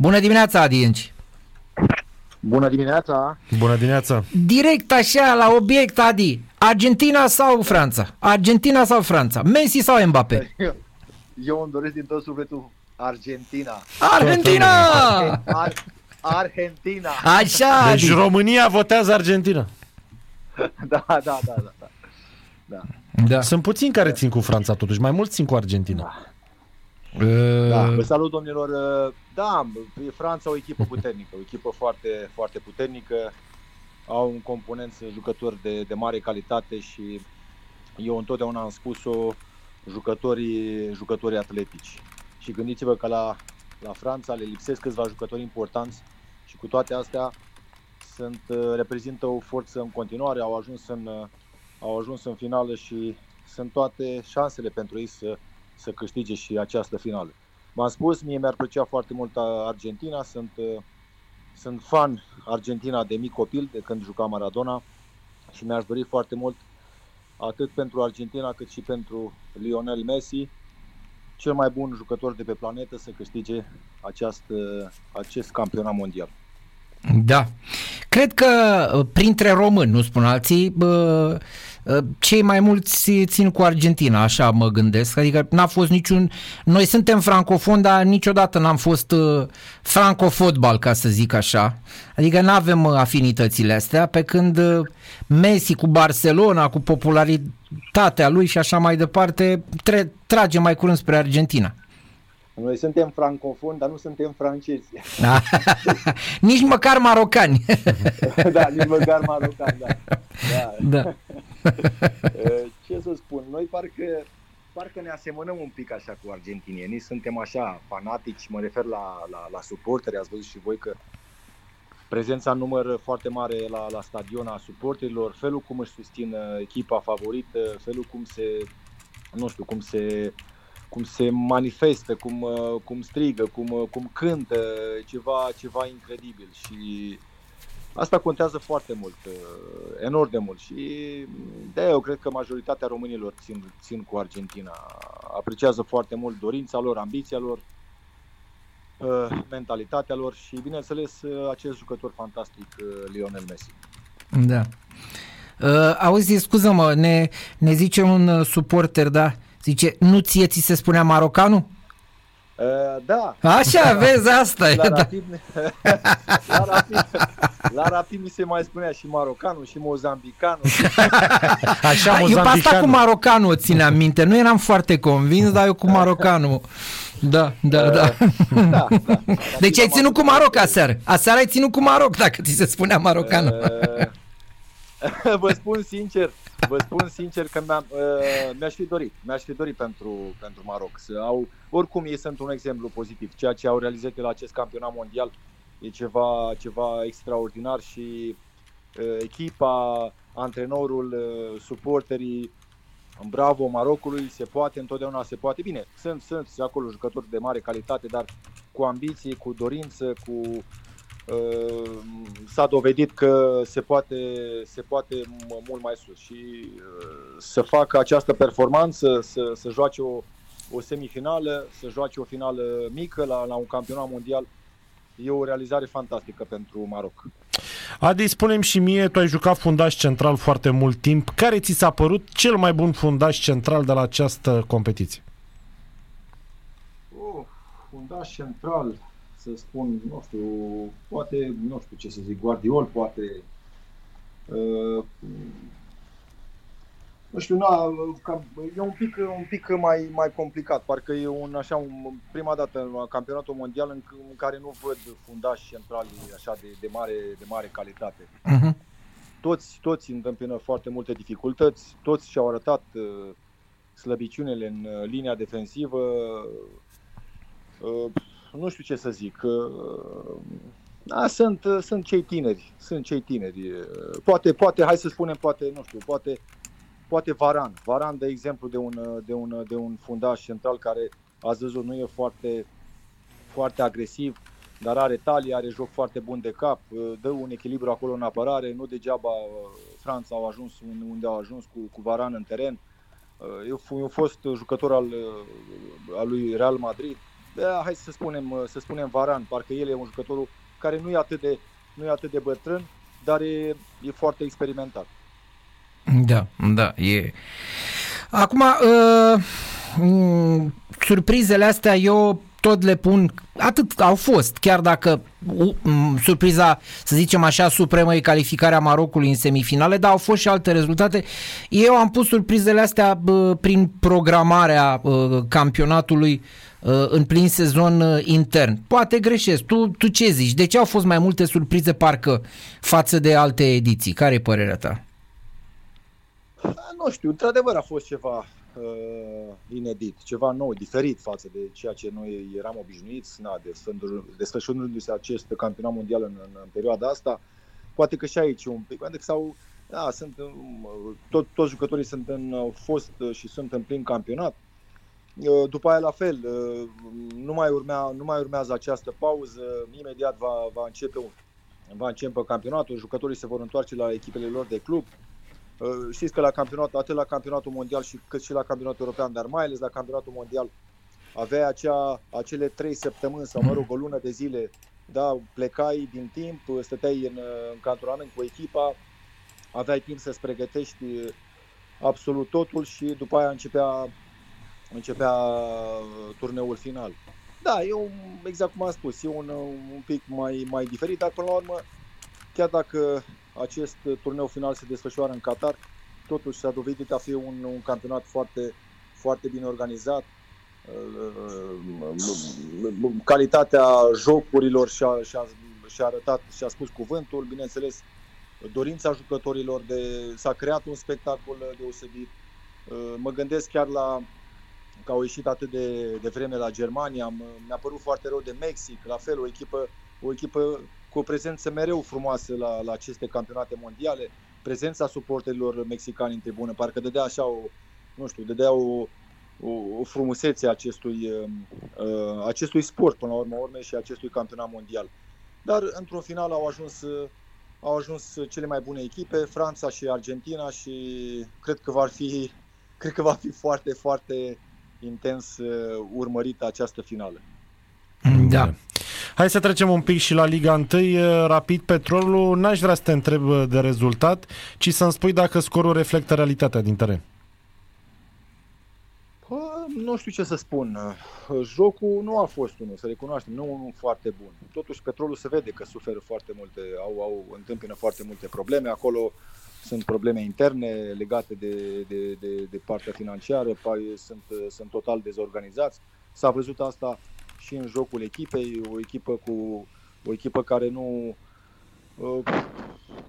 Bună dimineața, Adienci! Bună dimineața! Bună dimineața! Direct așa, la obiect, Adi. Argentina sau Franța? Argentina sau Franța? Messi sau Mbappé? Eu, eu îmi doresc din tot sufletul Argentina. Argentina! Ar, Argentina! Așa, Deci Adi. România votează Argentina. Da, da, da, da. da. da. Da. Sunt puțini care țin cu Franța totuși, mai mulți țin cu Argentina. Da, Uh, vă salut domnilor. Da, e Franța o echipă puternică, o echipă foarte, foarte puternică. Au un component jucători de, de mare calitate și eu întotdeauna am spus-o jucătorii, jucătorii atletici. Și gândiți-vă că la, la Franța le lipsesc câțiva jucători importanți și cu toate astea sunt, reprezintă o forță în continuare, au ajuns în, au ajuns în finală și sunt toate șansele pentru ei să, să câștige și această finală. V-am spus, mie mi-ar plăcea foarte mult Argentina, sunt, sunt fan Argentina de mic copil, de când juca Maradona și mi-aș dori foarte mult atât pentru Argentina cât și pentru Lionel Messi, cel mai bun jucător de pe planetă să câștige această, acest campionat mondial. Da. Cred că uh, printre români, nu spun alții, bă, uh, cei mai mulți țin cu Argentina, așa mă gândesc. Adică n-a fost niciun... Noi suntem francofoni, dar niciodată n-am fost uh, francofotbal, ca să zic așa. Adică nu avem afinitățile astea, pe când uh, Messi cu Barcelona, cu popularitatea lui și așa mai departe, tre- trage mai curând spre Argentina. Noi suntem francofoni, dar nu suntem francezi. Nici măcar marocani. da, nici măcar marocani, da. da. da. Ce să spun, noi parcă, parcă ne asemănăm un pic așa cu argentinienii, suntem așa fanatici, mă refer la, la, la suporteri, ați văzut și voi că prezența în număr foarte mare la, la stadion a suporterilor, felul cum își susțin echipa favorită, felul cum se, nu știu, cum se cum se manifestă, cum, cum strigă, cum, cum cântă, ceva, ceva incredibil. Și asta contează foarte mult, enorm de mult și de eu cred că majoritatea românilor țin, țin cu Argentina, apreciază foarte mult dorința lor, ambiția lor, mentalitatea lor și bineînțeles acest jucător fantastic, Lionel Messi. Da. Uh, auzi, scuză-mă, ne, ne zice un suporter, da, Zice, nu ție ți se spunea marocanul? Uh, da. Așa, vezi, asta la e. Da. Rapid, la, rapid, la Rapid mi se mai spunea și marocanul și mozambicanul. Așa, eu pe asta cu marocanul o țineam minte. Nu eram foarte convins, dar eu cu marocanul. Da, da, Uh, da. da, da. Deci ai ținut cu Maroc aseară. Aseară ai ținut cu Maroc, dacă ți se spunea marocanul. Uh, vă spun sincer, vă spun sincer că mi-am, uh, mi-aș fi dorit, mi-aș fi dorit pentru, pentru Maroc să au, oricum ei sunt un exemplu pozitiv, ceea ce au realizat la acest campionat mondial e ceva, ceva extraordinar și uh, echipa, antrenorul, uh, suporterii, bravo Marocului, se poate, întotdeauna se poate. Bine, sunt, sunt acolo jucători de mare calitate, dar cu ambiție, cu dorință, cu uh, s-a dovedit că se poate, se poate mult mai sus și uh, să facă această performanță, să, să joace o, o semifinală, să joace o finală mică la, la un campionat mondial, e o realizare fantastică pentru Maroc. Adi, spunem și mie, tu ai jucat fundaș central foarte mult timp. Care ți s-a părut cel mai bun fundaș central de la această competiție? Oh, fundaș central, să spun, nu știu, poate, nu știu ce să zic, Guardiol, poate, uh, nu știu, na, cam, e un pic, un pic mai, mai complicat, parcă e un, așa, un, prima dată în campionatul mondial în, în care nu văd fundași centrali așa de, de, mare, de mare calitate. Uh-huh. Toți, toți întâmpină foarte multe dificultăți, toți și-au arătat uh, slăbiciunile în uh, linia defensivă, uh, nu știu ce să zic. Da, sunt, sunt cei tineri, sunt cei tineri. Poate, poate, hai să spunem, poate, nu știu, poate, poate Varan. Varan, de exemplu, de un, de un, de un fundaș central care, ați văzut, nu e foarte, foarte agresiv, dar are talie, are joc foarte bun de cap, dă un echilibru acolo în apărare, nu degeaba Franța au ajuns unde au ajuns cu, cu Varan în teren. Eu, eu fost jucător al, al lui Real Madrid, da, hai să spunem, să spunem Varan, parcă el e un jucător care nu e atât de, nu e atât de bătrân, dar e, e foarte experimentat. Da, da, e. Acum, uh, mm, surprizele astea eu tot le pun, atât au fost, chiar dacă uh, surpriza, să zicem așa, supremă e calificarea Marocului în semifinale, dar au fost și alte rezultate. Eu am pus surprizele astea uh, prin programarea uh, campionatului uh, în plin sezon uh, intern. Poate greșesc. Tu, tu ce zici? De ce au fost mai multe surprize parcă față de alte ediții? Care e părerea ta? Nu știu, într-adevăr a fost ceva uh, inedit, ceva nou, diferit față de ceea ce noi eram obișnuiți, na, de, desfășurându-se acest campionat mondial în, în, în perioada asta. Poate că și aici un pic, adică sau da, sunt, tot, toți jucătorii sunt în, au fost și sunt în plin campionat. Uh, după aia la fel, uh, nu mai, urmea, nu mai urmează această pauză, imediat va, va, începe, va începe campionatul, jucătorii se vor întoarce la echipele lor de club. Uh, știți că la campionat, atât la campionatul mondial și cât și la campionatul european, dar mai ales la campionatul mondial, avea acea, acele trei săptămâni sau, mă rog, o lună de zile, da, plecai din timp, stăteai în, în cantonament cu echipa, aveai timp să-ți pregătești absolut totul și după aia începea începea uh, turneul final. Da, e un, exact cum am spus, e un, un pic mai, mai diferit, dar până la urmă, chiar dacă acest turneu final se desfășoară în Qatar, totuși s-a dovedit a fi un, un campionat foarte, foarte bine organizat. Uh, uh, calitatea jocurilor și-a, și-a, și-a arătat și-a spus cuvântul, bineînțeles, dorința jucătorilor de s-a creat un spectacol deosebit. Mă gândesc chiar la că au ieșit atât de, de vreme la Germania. Mi-a părut foarte rău de Mexic, la fel, o echipă, o echipă cu o prezență mereu frumoasă la, la aceste campionate mondiale. Prezența suporterilor mexicani în tribună, parcă dădea așa o, nu știu, dădea o, o, o frumusețe acestui, uh, acestui sport, până la urmă urme, și acestui campionat mondial. Dar, într-un final, au ajuns, au ajuns cele mai bune echipe, Franța și Argentina și cred că va fi, cred că va fi foarte, foarte intens uh, urmărită această finală. Da. Hai să trecem un pic și la Liga 1. Uh, rapid, Petrolul, n-aș vrea să te întreb uh, de rezultat, ci să-mi spui dacă scorul reflectă realitatea din teren. Nu știu ce să spun. Jocul nu a fost unul, să recunoaștem, nu unul foarte bun. Totuși, Petrolul se vede că suferă foarte multe, au, au întâmpină foarte multe probleme. Acolo sunt probleme interne legate de, de, de, de partea financiară, sunt, sunt total dezorganizați. S-a văzut asta și în jocul echipei, o echipă cu o echipă care nu uh,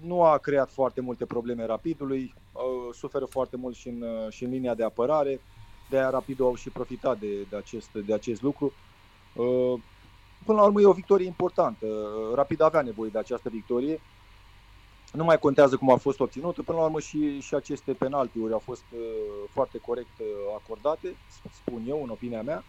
nu a creat foarte multe probleme Rapidului, uh, suferă foarte mult și în, uh, și în linia de apărare, de aia Rapidul au și profitat de, de, acest, de acest lucru. Până la urmă e o victorie importantă. Rapid avea nevoie de această victorie nu mai contează cum a fost obținută, până la urmă și, și aceste penaltiuri au fost uh, foarte corect uh, acordate, spun eu, în opinia mea.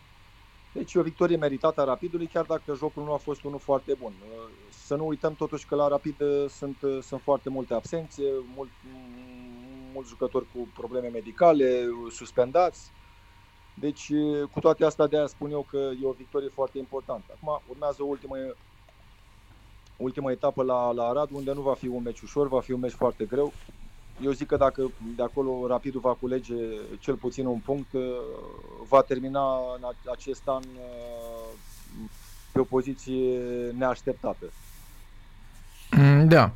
Deci o victorie meritată a Rapidului, chiar dacă jocul nu a fost unul foarte bun. Uh, să nu uităm totuși că la Rapid uh, sunt, uh, sunt foarte multe absențe, mult, mulți jucători cu probleme medicale, suspendați. Deci, uh, cu toate astea, de aia spun eu că e o victorie foarte importantă. Acum urmează o ultimă ultima etapă la, la Arad, unde nu va fi un meci ușor, va fi un meci foarte greu. Eu zic că dacă de acolo Rapidul va culege cel puțin un punct, uh, va termina în acest an uh, pe o poziție neașteptată. Mm, da.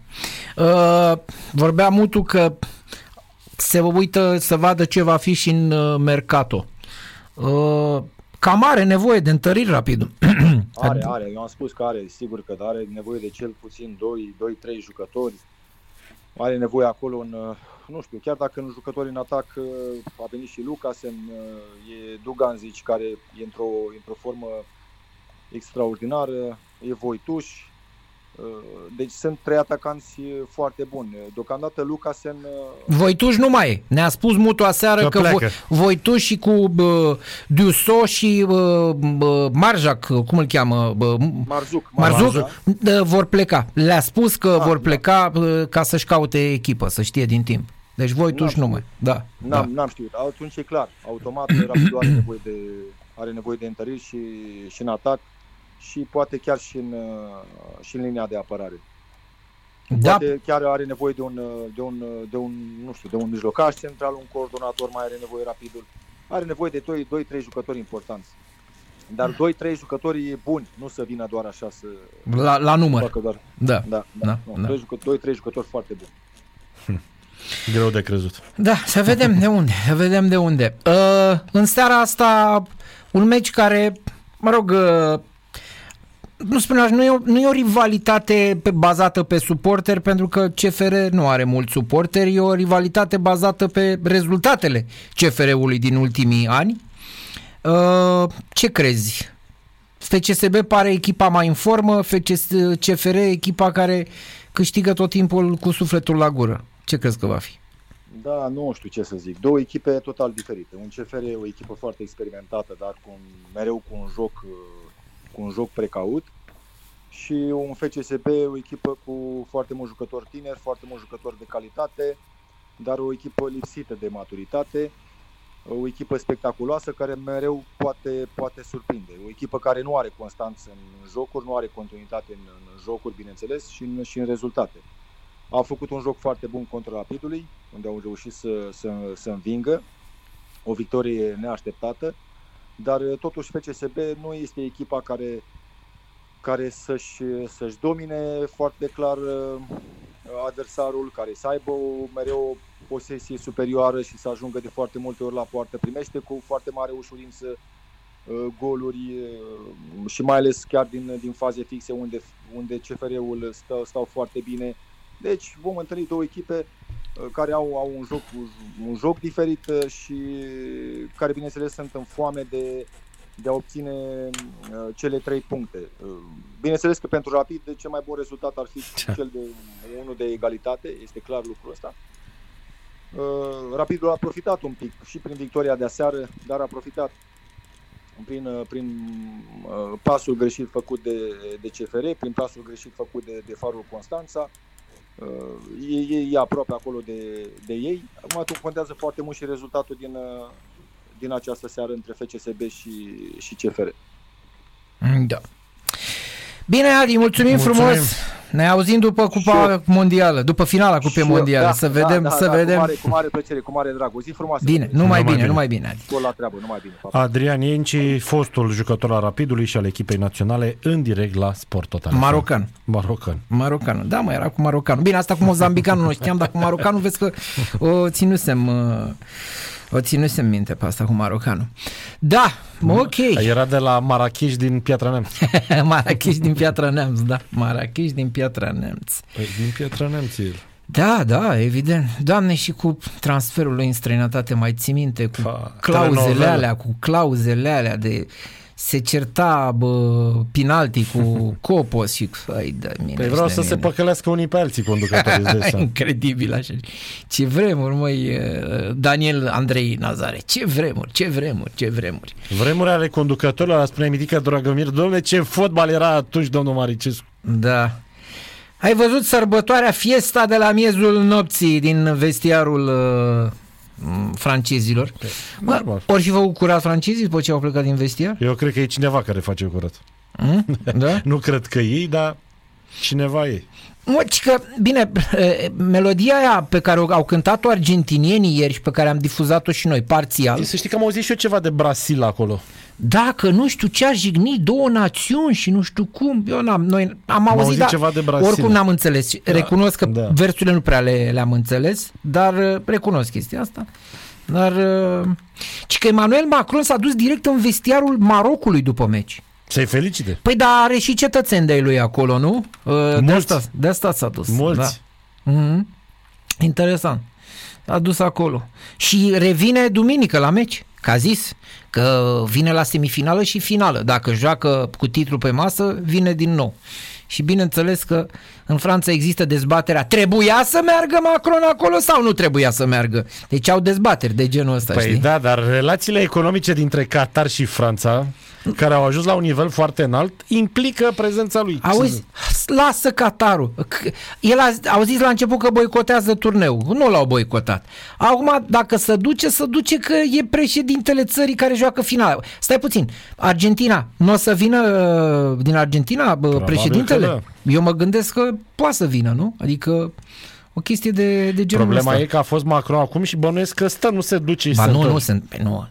Uh, vorbea Mutu că se uită să vadă ce va fi și în Mercato cam are nevoie de întăriri rapid. Are, are. Eu am spus că are, sigur că are nevoie de cel puțin 2-3 jucători. Are nevoie acolo în, nu știu, chiar dacă în jucători în atac a venit și Lucasen, e Dugan, care e într-o, într-o formă extraordinară, e Voituș, Uh, deci sunt trei atacanți foarte buni. Deocamdată Lucasen... Uh, Voituș nu mai e. Ne-a spus Mutu aseară că, că Vo- Voituș și cu uh, Duso și uh, Marjac, cum îl cheamă? Uh, Marzuc. Marzuc, Marzuc uh, vor pleca. Le-a spus că ah, vor da. pleca uh, ca să-și caute echipă, să știe din timp. Deci Voituș nu mai. Da, n-am, da. n-am știut. Atunci e clar. Automat rapid are nevoie de, are nevoie de întăriri și, și în atac și poate chiar și în, uh, și în linia de apărare. Da, Poate chiar are nevoie de un, de un, de un, nu știu, de un mijlocaș central, un coordonator mai are nevoie rapidul. Are nevoie de 2-3 jucători importanți. Dar 2-3 jucători buni, nu să vină doar așa să la, la număr. facă doar. Da. Da, Da, da, nu, da. doi jucători, 2-3 jucători foarte buni. Greu de crezut. Da, să vedem de unde, să vedem de unde. Uh, în seara asta, un meci care, mă rog, uh, nu spune așa, nu e, o, nu e o rivalitate pe, bazată pe suporteri, pentru că CFR nu are mulți suporteri, e o rivalitate bazată pe rezultatele CFR-ului din ultimii ani. Uh, ce crezi? FCSB pare echipa mai în formă, FCS, CFR echipa care câștigă tot timpul cu sufletul la gură. Ce crezi că va fi? Da, nu știu ce să zic. Două echipe total diferite. Un CFR e o echipă foarte experimentată, dar cu un, mereu cu un joc uh, cu un joc precaut și un FCSB o echipă cu foarte mulți jucători tineri, foarte mulți jucători de calitate, dar o echipă lipsită de maturitate, o echipă spectaculoasă care mereu poate, poate surprinde. O echipă care nu are constanță în jocuri, nu are continuitate în, în jocuri, bineînțeles, și în, și în rezultate. A făcut un joc foarte bun contra Rapidului, unde au reușit să, să, să învingă, o victorie neașteptată, dar uh, totuși FCSB nu este echipa care, care să-și, să-și domine foarte clar uh, adversarul, care să aibă o, mereu o posesie superioară și să ajungă de foarte multe ori la poartă. Primește cu foarte mare ușurință uh, goluri uh, și mai ales chiar din, din faze fixe unde, unde CFR-ul stă, stau foarte bine. Deci vom întâlni două echipe uh, care au, au un, joc, un joc diferit uh, și care bineînțeles sunt în foame de, de a obține uh, cele trei puncte. Uh, Bineînțeles că pentru Rapid cel mai bun rezultat ar fi Ce? cel de unul de egalitate, este clar lucrul ăsta. Uh, Rapidul a profitat un pic și prin victoria de aseară, dar a profitat prin, uh, prin uh, pasul greșit făcut de, de CFR, prin pasul greșit făcut de, de Farul Constanța. Uh, e, e, e aproape acolo de, de ei. Acum atunci contează foarte mult și rezultatul din, uh, din această seară între FCSB și, și CFR. Da. Bine, Adi, mulțumim, Mulțumim. frumos. Ne auzim după Cupa Și eu. Mondială, după finala Cupei Și eu- Mondiale. da, să da, vedem, da, să da, vedem. Cu mare, cu mare plăcere, cu mare drag. O zi frumoasă. Bine, numai Numai bine, bine. numai bine, Adi. Scol la treabă, numai bine. Pa, pa. Adrian Ienci, fostul jucător al Rapidului și al echipei naționale, în direct la Sport Total. Marocan. Marocan. Marocanul. Da, mă, era cu marocanul. Bine, asta cu mozambicanul nu știam, dar cu marocanul vezi că o ținusem, uh, o ținusem minte pe asta cu marocanul. Da, ok. Era de la Marrakech din Piatra Neamț. Marrakech din Piatra Neamț, da. Marrakech din Piatra Neamț. Păi, din Piatra Neamț el. Da, da, evident. Doamne, și cu transferul lui în străinătate, mai ții minte, cu Fa, clauzele telenovelă. alea, cu clauzele alea de se certa bă, penalti cu Copos și ai de mine. Păi vreau și să de se mine. păcălească unii pe alții conducătorii de seama. Incredibil așa. Ce vremuri, măi, Daniel Andrei Nazare. Ce vremuri, ce vremuri, ce vremuri. Vremuri ale conducătorilor, a spune Mitică Dragomir, domne, ce fotbal era atunci, domnul Maricescu. Da. Ai văzut sărbătoarea fiesta de la miezul nopții din vestiarul uh, m, francezilor? Bă, normal. ori fi făcut curat francezii după ce au plecat din vestiar? Eu cred că e cineva care face curat. Mm? Da? Nu cred că ei, dar cineva e. Mă, ci că, bine, eh, melodia aia pe care o- au cântat-o argentinienii ieri și pe care am difuzat-o și noi parțial, Să știi că am auzit și eu ceva de Brasil acolo. Dacă nu știu ce a jignit două națiuni și nu știu cum, eu n-am, noi am auzit, auzit dar ceva de Brasil. oricum n-am înțeles. Recunosc că da. versurile nu prea le, le-am înțeles, dar eh, recunosc chestia asta. Dar, eh, ci că Emmanuel Macron s-a dus direct în vestiarul Marocului după meci. Să-i felicite. Păi dar are și cetățeni de lui acolo, nu? Eh, De Mulți. asta, de asta s-a dus. Mulți. Da. Mhm. Interesant. A dus acolo. Și revine duminică la meci. Că a zis că vine la semifinală și finală. Dacă joacă cu titlu pe masă, vine din nou. Și bineînțeles că în Franța există dezbaterea trebuia să meargă Macron acolo sau nu trebuia să meargă? Deci au dezbateri de genul ăsta, Păi știi? da, dar relațiile economice dintre Qatar și Franța, care au ajuns la un nivel foarte înalt, implică prezența lui. Auzi, lasă Qatarul. El a, au zis la început că boicotează turneul. Nu l-au boicotat. Acum, dacă se duce, se duce că e președintele țării care joacă finala. Stai puțin. Argentina, nu o să vină uh, din Argentina Probabil președintele? Da. Eu mă gândesc că poate să vină, nu? Adică o chestie de, de genul Problema ăsta. e că a fost Macron acum și bănuiesc că stă, nu se duce și ba, se nu, nu, sunt, nu,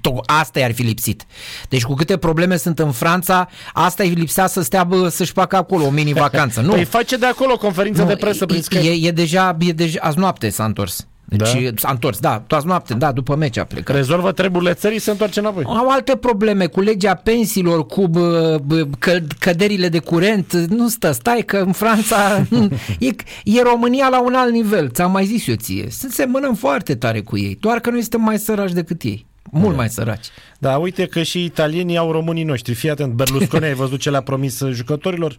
to, asta i-ar fi lipsit. Deci cu câte probleme sunt în Franța, asta îi lipsea să stea bă, să-și facă acolo o mini-vacanță. Nu. Păi face de acolo o conferință nu, de presă prin e, e, e, deja, e deja, azi noapte s-a întors. Deci da? s-a întors, da, toată noapte, da, după meci a plecat. Rezolvă treburile țării se întoarce înapoi. Au alte probleme cu legea pensiilor, cu bă, bă, că, căderile de curent. Nu stă, stai că în Franța e, e România la un alt nivel. Ți-am mai zis eu ție. Se mănăm foarte tare cu ei, doar că noi suntem mai săraci decât ei. Mult da. mai săraci. Da, uite că și italienii au românii noștri. Fii atent, Berlusconi, ai văzut ce le-a promis jucătorilor?